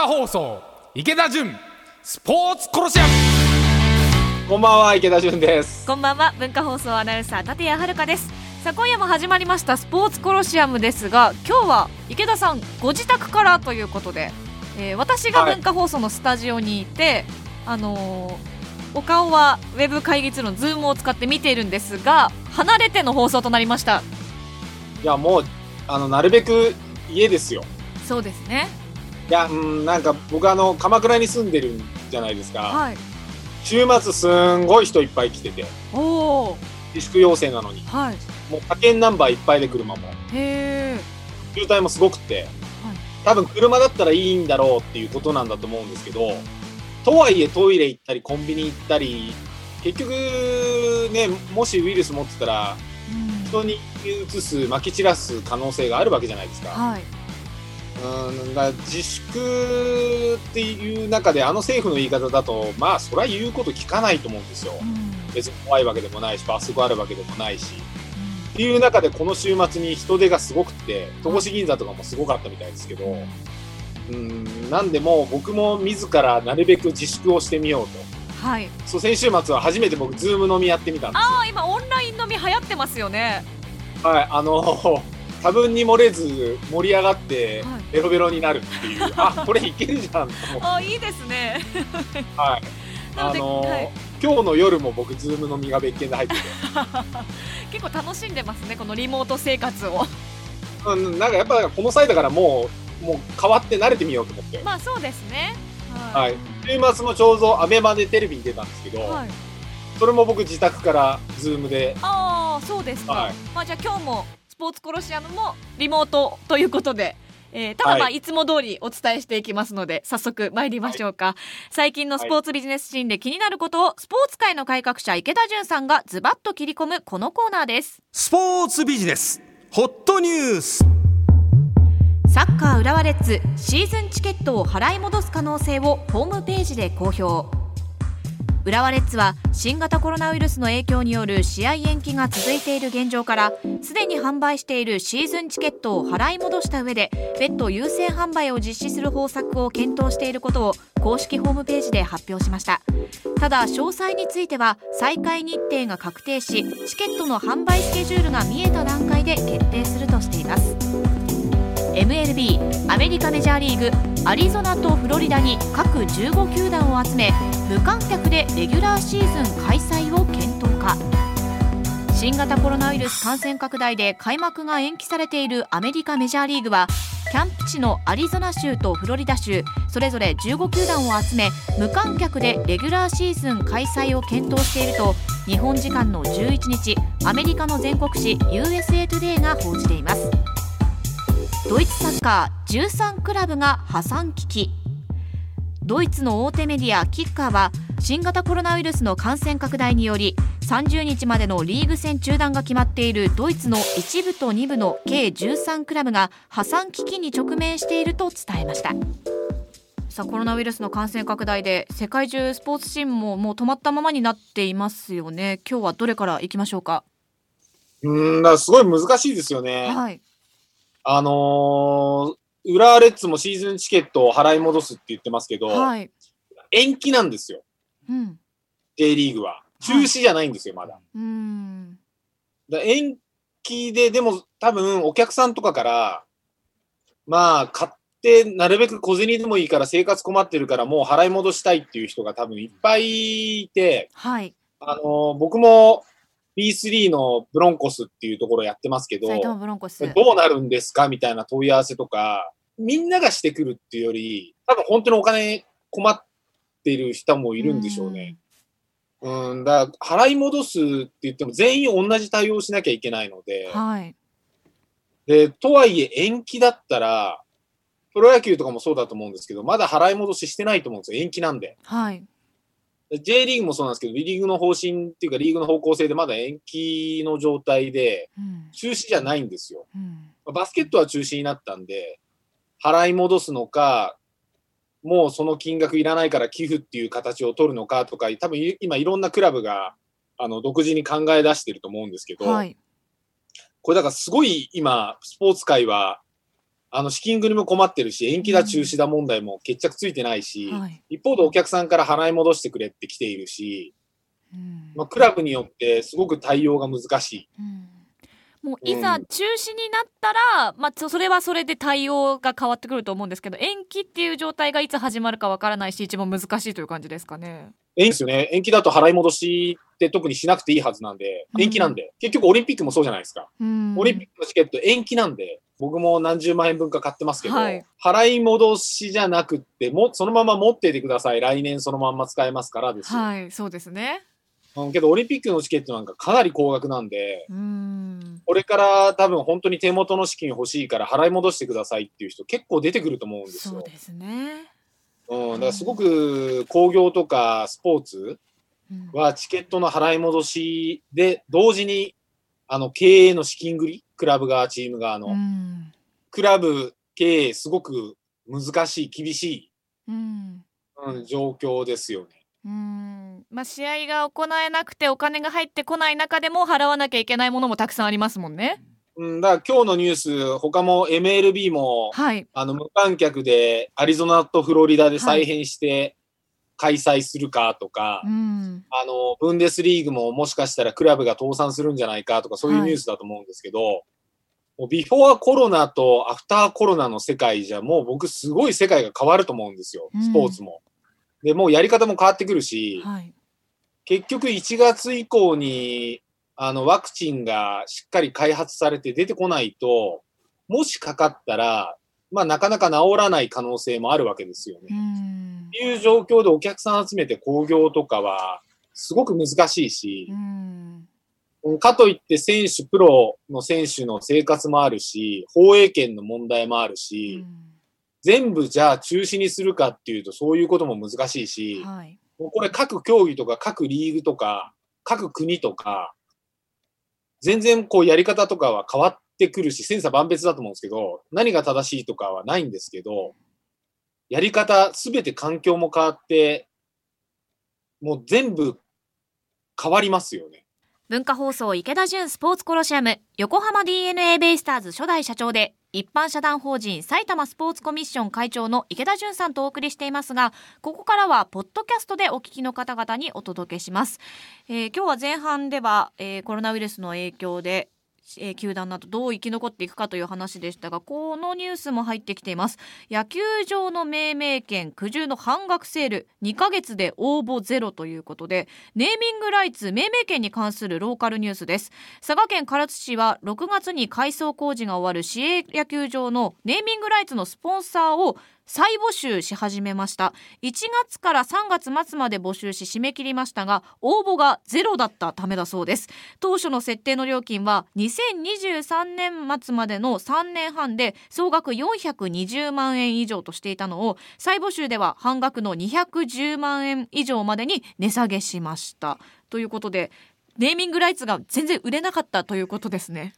化放送池田純スポーツコロシアム。こんばんは池田純です。こんばんは文化放送アナウンサー立谷遥です。さあ今夜も始まりましたスポーツコロシアムですが今日は池田さんご自宅からということで、えー、私が文化放送のスタジオにいて、はい、あのー、お顔はウェブ会議ツールの Zoom を使って見ているんですが離れての放送となりました。いやもうあのなるべく家ですよ。そうですねいやうんなんか僕あの鎌倉に住んでるんじゃないですか、はい、週末すんごい人いっぱい来てて。お自粛要請なのに、はい、もう派遣ナンバーいっぱいで車も。へ渋滞もすごくて、はい、多分車だったらいいんだろうっていうことなんだと思うんですけどとはいえトイレ行ったりコンビニ行ったり結局ねもしウイルス持ってたら、人に移すまき散らす可能性があるわけじゃないですか。はいうんだ自粛っていう中であの政府の言い方だとまあそれは言うこと聞かないと思うんですよ、うん、別に怖いわけでもないし罰則あるわけでもないし、うん、っていう中でこの週末に人手がすごくて戸越銀座とかもすごかったみたいですけど、うん、なんでも僕も自らなるべく自粛をしてみようと。はい、そう先週末は初めて僕 Zoom 飲みやってみたんですああ今オンライン飲み流行ってますよね。はいあの多分に漏れず盛り上がってベロベロになるっていう、はい、あこれいけるじゃんと思って。あいいですね。はい。あのーはい、今日の夜も僕 Zoom 飲みが別件で入ってて。結構楽しんでますねこのリモート生活を。うん、なんかやっぱこの際だからもうもう変わって慣れてみようと思って。まあそうですね。はい、週末もちょうど ABEMA でテレビに出たんですけど、はい、それも僕自宅から Zoom で。ああそうですか、はい、まあじゃあ今日もスポーツコロシアムもリモートということで、えー、ただまあ、いつも通りお伝えしていきますので、早速参りましょうか。はい、最近のスポーツビジネスシーンで気になることを、スポーツ界の改革者池田純さんがズバッと切り込むこのコーナーです。スポーツビジネス、ホットニュース。サッカー浦和レッズ、シーズンチケットを払い戻す可能性をホームページで公表。浦和レッズは新型コロナウイルスの影響による試合延期が続いている現状からすでに販売しているシーズンチケットを払い戻した上で別途優先販売を実施する方策を検討していることを公式ホームページで発表しました。ただ詳細については再開日程が確定しチケットの販売スケジュールが見えた段階で決定するとしています。MLB アメリカメジャーリーグアリゾナとフロリダに各15球団を集め無観客でレギュラーシーズン開催を検討か新型コロナウイルス感染拡大で開幕が延期されているアメリカメジャーリーグはキャンプ地のアリゾナ州とフロリダ州それぞれ15球団を集め無観客でレギュラーシーズン開催を検討していると日本時間の11日アメリカの全国紙 USA トゥデイが報じています。ドイツサッカー13クラブが破産危機ドイツの大手メディアキッカーは新型コロナウイルスの感染拡大により30日までのリーグ戦中断が決まっているドイツの1部と2部の計13クラブが破産危機に直面していると伝えました。さあコロナウイルスの感染拡大で世界中スポーツチームももう止まったままになっていますよね。今日はどれからいきましょうか？うんだすごい難しいですよね、はい、あのー、浦和レッズもシーズンチケットを払い戻すって言ってますけど、はい、延期なんですよ、うん、J リーグは。中止じゃないんですよ、はい、まだ。うん。だ延期で、でも多分お客さんとかから、まあ、買ってなるべく小銭でもいいから生活困ってるからもう払い戻したいっていう人が多分いっぱいいて、はい、あのー、僕も B3 のブロンコスっていうところやってますけど、どうなるんですかみたいな問い合わせとか、みんながしてくるっていうより、多分本当にお金困っている人もいるんでしょうね。うん、だ払い戻すって言っても全員同じ対応しなきゃいけないので、はい。で、とはいえ延期だったら、プロ野球とかもそうだと思うんですけど、まだ払い戻ししてないと思うんですよ、延期なんで。はい。J リーグもそうなんですけど、リーグの方針っていうか、リーグの方向性でまだ延期の状態で、中止じゃないんですよ。うん、バスケットは中止になったんで、払い戻すのか、もうその金額いらないから寄付っていう形を取るのかとか、多分今いろんなクラブがあの独自に考え出してると思うんですけど、はい、これだからすごい今、スポーツ界はあの資金繰りも困ってるし、延期だ、中止だ問題も決着ついてないし、はい、一方でお客さんから払い戻してくれって来ているし、うん、まあ、クラブによってすごく対応が難しい。うんもういざ中止になったら、うん、まあ、それはそれで対応が変わってくると思うんですけど、延期っていう状態がいつ始まるかわからないし、一番難しいという感じですかね。延期ですよね。延期だと払い戻しって特にしなくていいはずなんで、延期なんで、うん、結局オリンピックもそうじゃないですか。うん、オリンピックのチケット延期なんで、僕も何十万円分か買ってますけど、はい、払い戻しじゃなくて、もそのまま持っていてください。来年そのまんま使えますからですはい、そうですね。うん、けどオリンピックのチケットなんかかなり高額なんで、うんこれから多分本当に手元の資金欲しいから払い戻してくださいっていう人結構出てくると思うんですよ。そうですね。うん、だからすごく工業とかスポーツはチケットの払い戻しで同時にあの経営の資金繰り、クラブ側、チーム側の、クラブ経営すごく難しい、厳しい、うん、うん、状況ですよね。うん。まあ、試合が行えなくてお金が入ってこない中でも払わなきゃいけないものもたくさんありますもんね。うん、だから今日のニュース、他も MLB も、はい、あの無観客でアリゾナとフロリダで再編して開催するかとか、はい、あのブンデスリーグももしかしたらクラブが倒産するんじゃないかとか、そういうニュースだと思うんですけど、はいもうビフォーコロナとアフターコロナの世界じゃ、もう僕すごい世界が変わると思うんですよ、スポーツも。で、もうやり方も変わってくるし、はい、結局1月以降に、あの、ワクチンがしっかり開発されて出てこないと、もしかかったら、まあなかなか治らない可能性もあるわけですよね。っていう状況でお客さん集めて興行とかは、すごく難しいし、かといって選手、プロの選手の生活もあるし、放映権の問題もあるし、うん、全部じゃあ中止にするかっていうとそういうことも難しいし、はい、もうこれ各競技とか各リーグとか各国とか、全然こうやり方とかは変わってくるし、千差万別だと思うんですけど、何が正しいとかはないんですけど、やり方、すべて環境も変わって、もう全部変わりますよね。文化放送池田純スポーツコロシアム横浜 DNA ベイスターズ初代社長で一般社団法人埼玉スポーツコミッション会長の池田純さんとお送りしていますがここからはポッドキャストでお聞きの方々にお届けします、えー、今日は前半では、えー、コロナウイルスの影響でえー、球団などどう生き残っていくかという話でしたがこのニュースも入ってきています。野球場の命名権苦渋の半額セール2ヶ月で応募ゼロということでネーミングライツ命名権に関するローカルニュースです。佐賀県唐津市は6月に改装工事が終わる市営野球場のネーミングライツのスポンサーを再募集し始めました1月から3月末まで募集し締め切りましたが応募がゼロだったためだそうです当初の設定の料金は2023年末までの3年半で総額420万円以上としていたのを再募集では半額の210万円以上までに値下げしましたということでネーミングライツが全然売れなかったということですね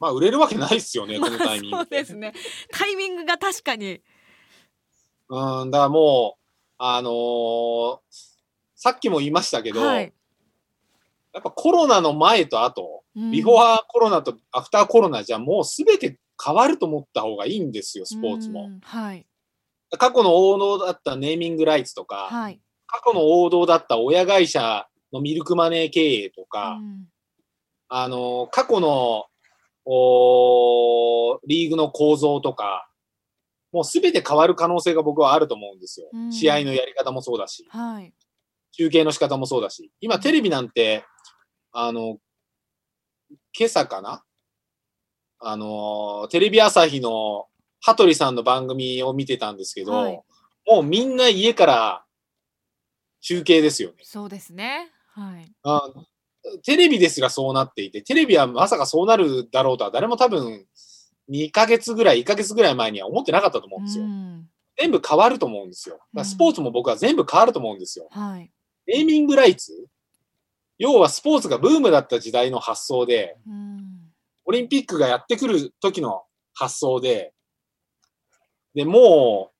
まあ売れるわけないですよね、このタイミング。そうですね。タイミングが確かにうん、だからもう、あのー、さっきも言いましたけど、はい、やっぱコロナの前と後、うん、ビフォーコロナとアフターコロナじゃもうすべて変わると思った方がいいんですよ、スポーツも。はい、過去の王道だったネーミングライツとか、はい、過去の王道だった親会社のミルクマネー経営とか、うん、あの、過去のおリーグの構造とか、もうすべて変わる可能性が僕はあると思うんですよ。うん、試合のやり方もそうだし、はい、中継の仕方もそうだし、今テレビなんて、あの、今朝かな？あの、テレビ朝日の羽鳥さんの番組を見てたんですけど、はい、もうみんな家から中継ですよね。そうですね。はい。あテレビですらそうなっていて、テレビはまさかそうなるだろうとは誰も多分2ヶ月ぐらい、1ヶ月ぐらい前には思ってなかったと思うんですよ。うん、全部変わると思うんですよ。スポーツも僕は全部変わると思うんですよ。うん、はい、ネーミングライツ要はスポーツがブームだった時代の発想で、うん、オリンピックがやってくる時の発想で、で、もう、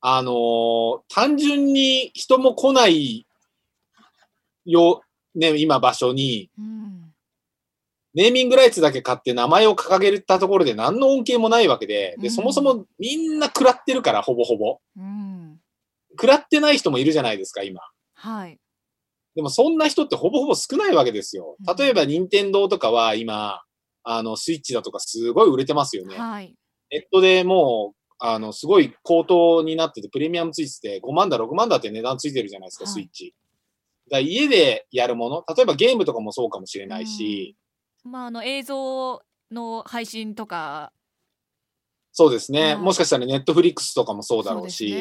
あのー、単純に人も来ないよ、ね、今場所に、ネーミングライツだけ買って名前を掲げたところで何の恩恵もないわけで、で、そもそもみんな食らってるから、ほぼほぼ。うん、食らってない人もいるじゃないですか、今。はい。でもそんな人ってほぼほぼ少ないわけですよ。例えば、任天堂とかは今、あの、スイッチだとかすごい売れてますよね。はい。ネットでもう、あの、すごい高騰になってて、プレミアムついてて、5万だ、6万だって値段ついてるじゃないですか、はい、スイッチ。だ家でやるもの、例えばゲームとかもそうかもしれないし、まあ、あの映像の配信とか。そうですね。もしかしたらネットフリックスとかもそうだろうし、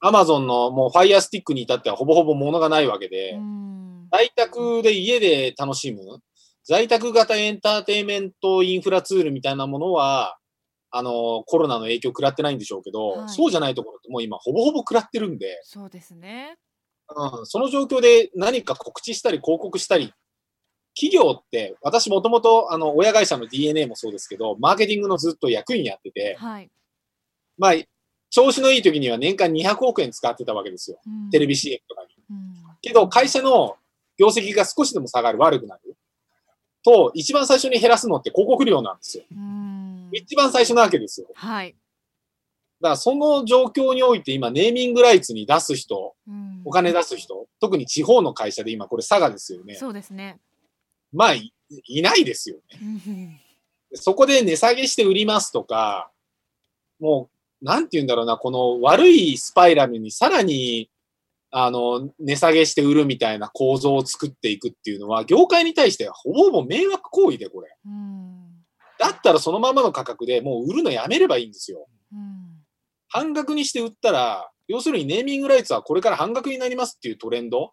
アマゾンのもうファイアスティックに至ってはほぼほぼ物がないわけで、在宅で家で楽しむ、在宅型エンターテインメントインフラツールみたいなものは、あの、コロナの影響食らってないんでしょうけど、はい、そうじゃないところってもう今ほぼほぼ食らってるんで。そうですね。うん、その状況で何か告知したり広告したり企業って、私もともと、あの、親会社の DNA もそうですけど、マーケティングのずっと役員やってて、はい、まあ、調子のいい時には年間200億円使ってたわけですよ。うん、テレビ CM とかに。うん、けど、会社の業績が少しでも下がる、悪くなる。と、一番最初に減らすのって広告料なんですよ。うん、一番最初なわけですよ。はい。だからその状況において今ネーミングライツに出す人、お金出す人、特に地方の会社で今これ佐賀ですよね。そうですね。まあい、ないですよね。そこで値下げして売りますとか、もう、なんて言うんだろうな、この悪いスパイラルにさらに、あの、値下げして売るみたいな構造を作っていくっていうのは、業界に対してはほぼほぼ迷惑行為で、これ。だったらそのままの価格でもう売るのやめればいいんですよ。半額にして売ったら、要するにネーミングライツはこれから半額になりますっていうトレンド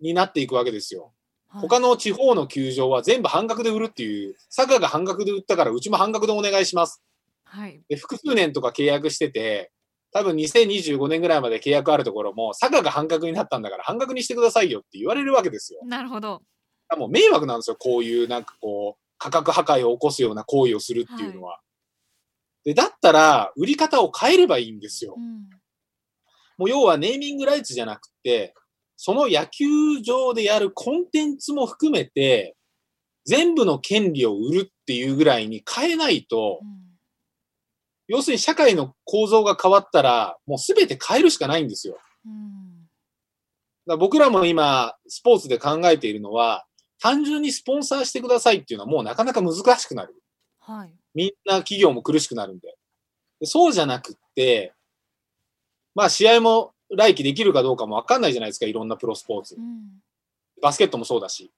になっていくわけですよ。他の地方の球場は全部半額で売るっていう、佐賀が半額で売ったからうちも半額でお願いします。はい。で、複数年とか契約してて、多分2025年ぐらいまで契約あるところも、佐賀が半額になったんだから半額にしてくださいよって言われるわけですよ。なるほど。もう迷惑なんですよ。こういうなんかこう、価格破壊を起こすような行為をするっていうのは。はい、で、だったら、売り方を変えればいいんですよ。うん、もう要はネーミングライツじゃなくて、その野球場でやるコンテンツも含めて、全部の権利を売るっていうぐらいに変えないと、うん、要するに社会の構造が変わったら、もうすべて変えるしかないんですよ。うん、だ僕らも今、スポーツで考えているのは、単純にスポンサーしてくださいっていうのはもうなかなか難しくなる。はい、みんな企業も苦しくなるんで。でそうじゃなくって、まあ試合も来季できるかどうかもわかんないじゃないですか、いろんなプロスポーツ。うん、バスケットもそうだし。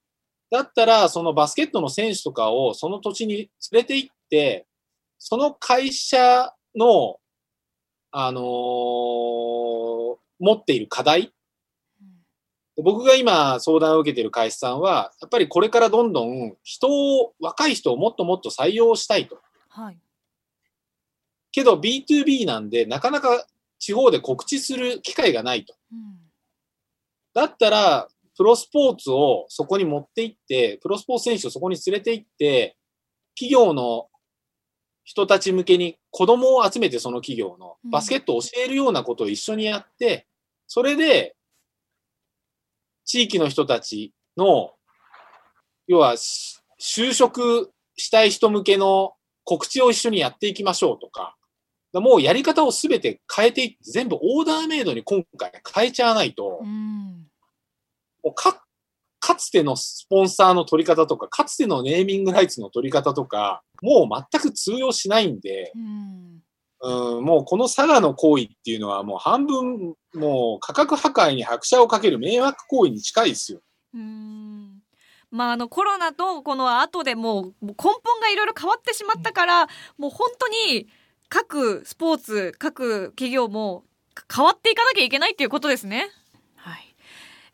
だったら、そのバスケットの選手とかをその土地に連れて行って、その会社の、あのー、持っている課題、僕が今相談を受けている会社さんは、やっぱりこれからどんどん人を、若い人をもっともっと採用したいと。はい。けど B2B なんで、なかなか地方で告知する機会がないと。うん、だったら、プロスポーツをそこに持って行って、プロスポーツ選手をそこに連れて行って、企業の人たち向けに子供を集めてその企業のバスケットを教えるようなことを一緒にやって、それで地域の人たちの、要は就職したい人向けの告知を一緒にやっていきましょうとか、もうやり方をすべて変えていって、全部オーダーメイドに今回変えちゃわないと、うん、もうか、かつてのスポンサーの取り方とか、かつてのネーミングライツの取り方とか、もう全く通用しないんで、うん、うんもうこの佐賀の行為っていうのはもう半分、もう価格破壊に拍車をかける迷惑行為に近いですよ。うん。まあ、あのコロナとこの後でもう根本がいろいろ変わってしまったから、もう本当に各スポーツ各企業も変わっていかなきゃいけないっていうことですね。はい、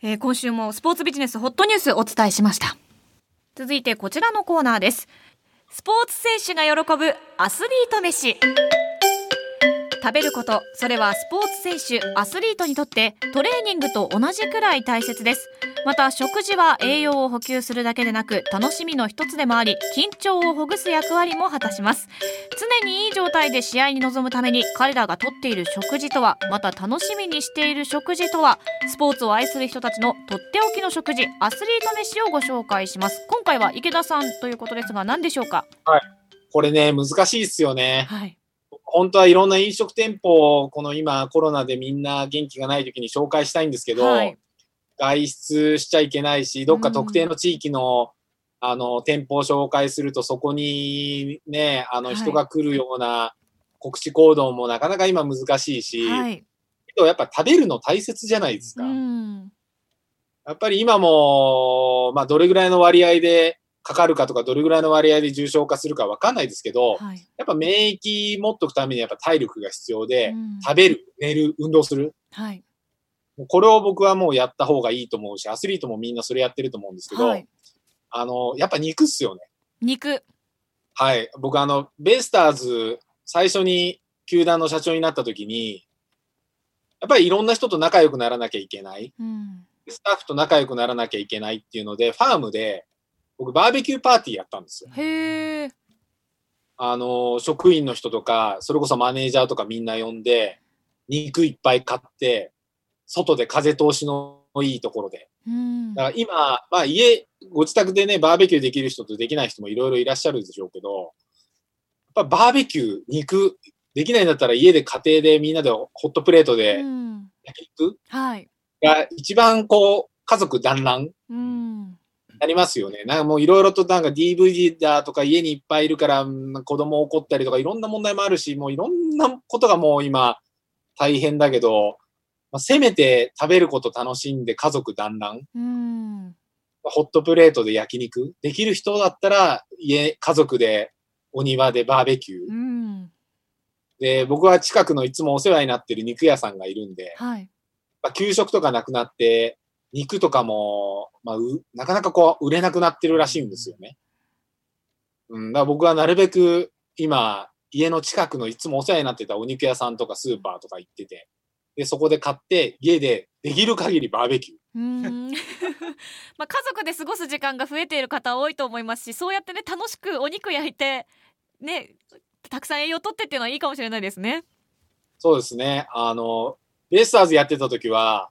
えー、今週もスポーツビジネスホットニュースお伝えしました。続いてこちらのコーナーです。スポーツ選手が喜ぶアスリート飯。食べること。それはスポーツ選手アスリートにとってトレーニングと同じくらい大切です。また食事は栄養を補給するだけでなく楽しみの一つでもあり緊張をほぐす役割も果たします。常にいい状態で試合に臨むために彼らがとっている食事とはまた楽しみにしている食事とはスポーツを愛する人たちのとっておきの食事アスリート飯をご紹介します。今回は池田さんということですが何でしょうか？はい。これね難しいですよね。はい本当はいろんな飲食店舗をこの今コロナでみんな元気がない時に紹介したいんですけど、はい、外出しちゃいけないし、どっか特定の地域の、うん、あの、店舗を紹介するとそこにね、あの人が来るような告知行動もなかなか今難しいし、はい、やっぱ食べるの大切じゃないですか。うん、やっぱり今も、まあどれぐらいの割合でかかるかとか、どれぐらいの割合で重症化するかわかんないですけど、はい、やっぱ免疫持っとくためにやっぱ体力が必要で、うん、食べる、寝る、運動する。はい、これを僕はもうやった方がいいと思うし、アスリートもみんなそれやってると思うんですけど、はい、あの、やっぱ肉っすよね。肉。はい。僕あの、ベイスターズ、最初に球団の社長になった時に、やっぱりいろんな人と仲良くならなきゃいけない。うん、スタッフと仲良くならなきゃいけないっていうので、ファームで、僕バーベキューパーティーやったんですよ。へー。あの、職員の人とか、それこそマネージャーとかみんな呼んで、肉いっぱい買って、外で風通しのいいところで。うん、だから今、まあ家、ご自宅でね、バーベキューできる人とできない人もいろいろいらっしゃるでしょうけど、やっぱバーベキュー、肉、できないんだったら家で家庭でみんなでホットプレートで焼肉、はい、が一番こう、家族団らん。うんなりますよね。なんかもういろいろとなんか DVD だとか家にいっぱいいるから子供怒ったりとかいろんな問題もあるし、もういろんなことがもう今大変だけど、まあ、せめて食べること楽しんで家族団らん。んホットプレートで焼肉できる人だったら家、家族でお庭でバーベキュー。で、僕は近くのいつもお世話になってる肉屋さんがいるんで、はい、まあ、給食とかなくなって、肉とかも、まあ、なかなかこう、売れなくなってるらしいんですよね。うん、だから僕はなるべく今、家の近くのいつもお世話になってたお肉屋さんとかスーパーとか行ってて、で、そこで買って、家でできる限りバーベキュー。うん まあ家族で過ごす時間が増えている方多いと思いますしそうやってね楽しくお肉焼いてねたくさん栄養とってっていうのはいいかもしれないですね。そうですね。あの、ベイスターズやってた時は、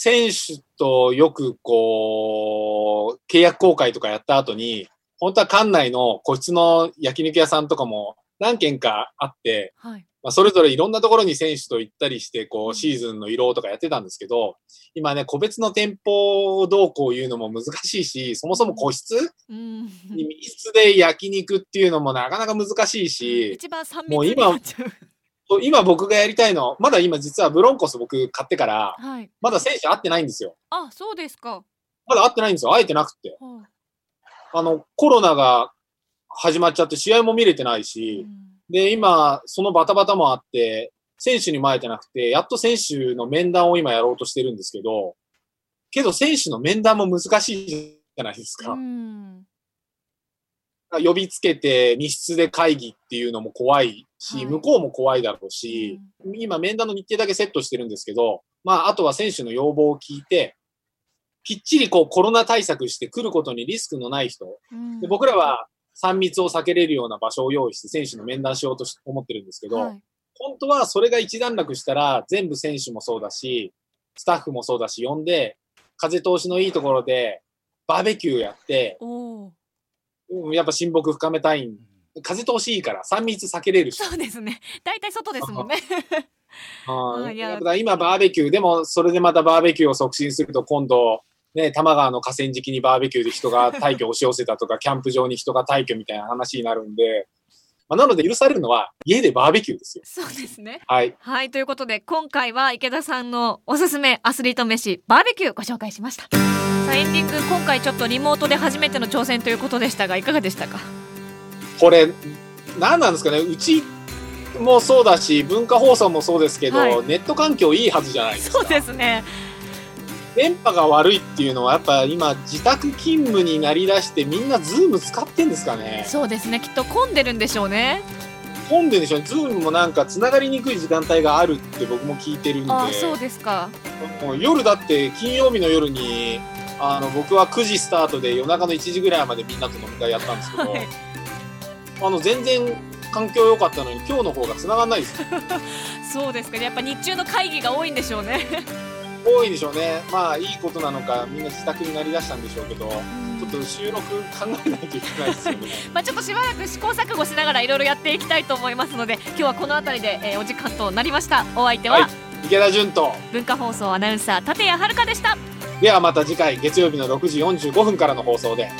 選手とよくこう、契約公開とかやった後に、本当は館内の個室の焼肉屋さんとかも何軒かあって、はい、まあ、それぞれいろんなところに選手と行ったりして、こう、シーズンの色とかやってたんですけど、今ね、個別の店舗どうこういうのも難しいし、そもそも個室、うん、密室で焼肉っていうのもなかなか難しいし、一番もう今、今僕がやりたいの、まだ今実はブロンコス僕買ってから、はい、まだ選手会ってないんですよ。あ、そうですか。まだ会ってないんですよ。会えてなくて。はあ、あの、コロナが始まっちゃって試合も見れてないし、うん、で、今、そのバタバタもあって、選手にも会えてなくて、やっと選手の面談を今やろうとしてるんですけど、けど選手の面談も難しいじゃないですか。うん呼びつけて密室で会議っていうのも怖いし、はい、向こうも怖いだろうし、うん、今面談の日程だけセットしてるんですけど、まあ、あとは選手の要望を聞いて、きっちりこうコロナ対策して来ることにリスクのない人、うん、で僕らは3密を避けれるような場所を用意して選手の面談しようと思ってるんですけど、はい、本当はそれが一段落したら全部選手もそうだし、スタッフもそうだし、呼んで、風通しのいいところでバーベキューやって、うん、やっぱ親睦深めたい。風通しいいから3密避けれるし。そうですね。大体外ですもんね。あや今バーベキュー、でもそれでまたバーベキューを促進すると今度、ね、多摩川の河川敷にバーベキューで人が退去押し寄せたとか、キャンプ場に人が退去みたいな話になるんで、まあ、なので許されるのは家でバーベキューですよ。そうですね。はい。はい、ということで今回は池田さんのおすすめアスリート飯バーベキューご紹介しました。さあエンディング今回ちょっとリモートで初めての挑戦ということでしたがいかがでしたか？これ何なんですかねうちもそうだし文化放送もそうですけど、はい、ネット環境いいはずじゃないですか。そうですね。電波が悪いっていうのはやっぱ今自宅勤務になりだしてみんな Zoom 使ってんですかねそうですねきっと混んでるんでしょうね混んでるでしょうね。 Zoom もなんか繋がりにくい時間帯があるって僕も聞いてるんで。あそうですか。もう夜だって金曜日の夜に、あの、僕は9時スタートで夜中の1時ぐらいまでみんなと飲み会やったんですけど、はい、あの、全然環境良かったのに今日の方が繋がんないです。そうですかね。やっぱ日中の会議が多いんでしょうね。多いんでしょうね。まあいいことなのか、みんな自宅になりだしたんでしょうけど、ちょっと収録考えないといけないですよね。まあちょっとしばらく試行錯誤しながらいろいろやっていきたいと思いますので、今日はこの辺りで、えー、お時間となりました。お相手は、はい、池田純と文化放送アナウンサー立谷遥でした。ではまた次回月曜日の6時45分からの放送で。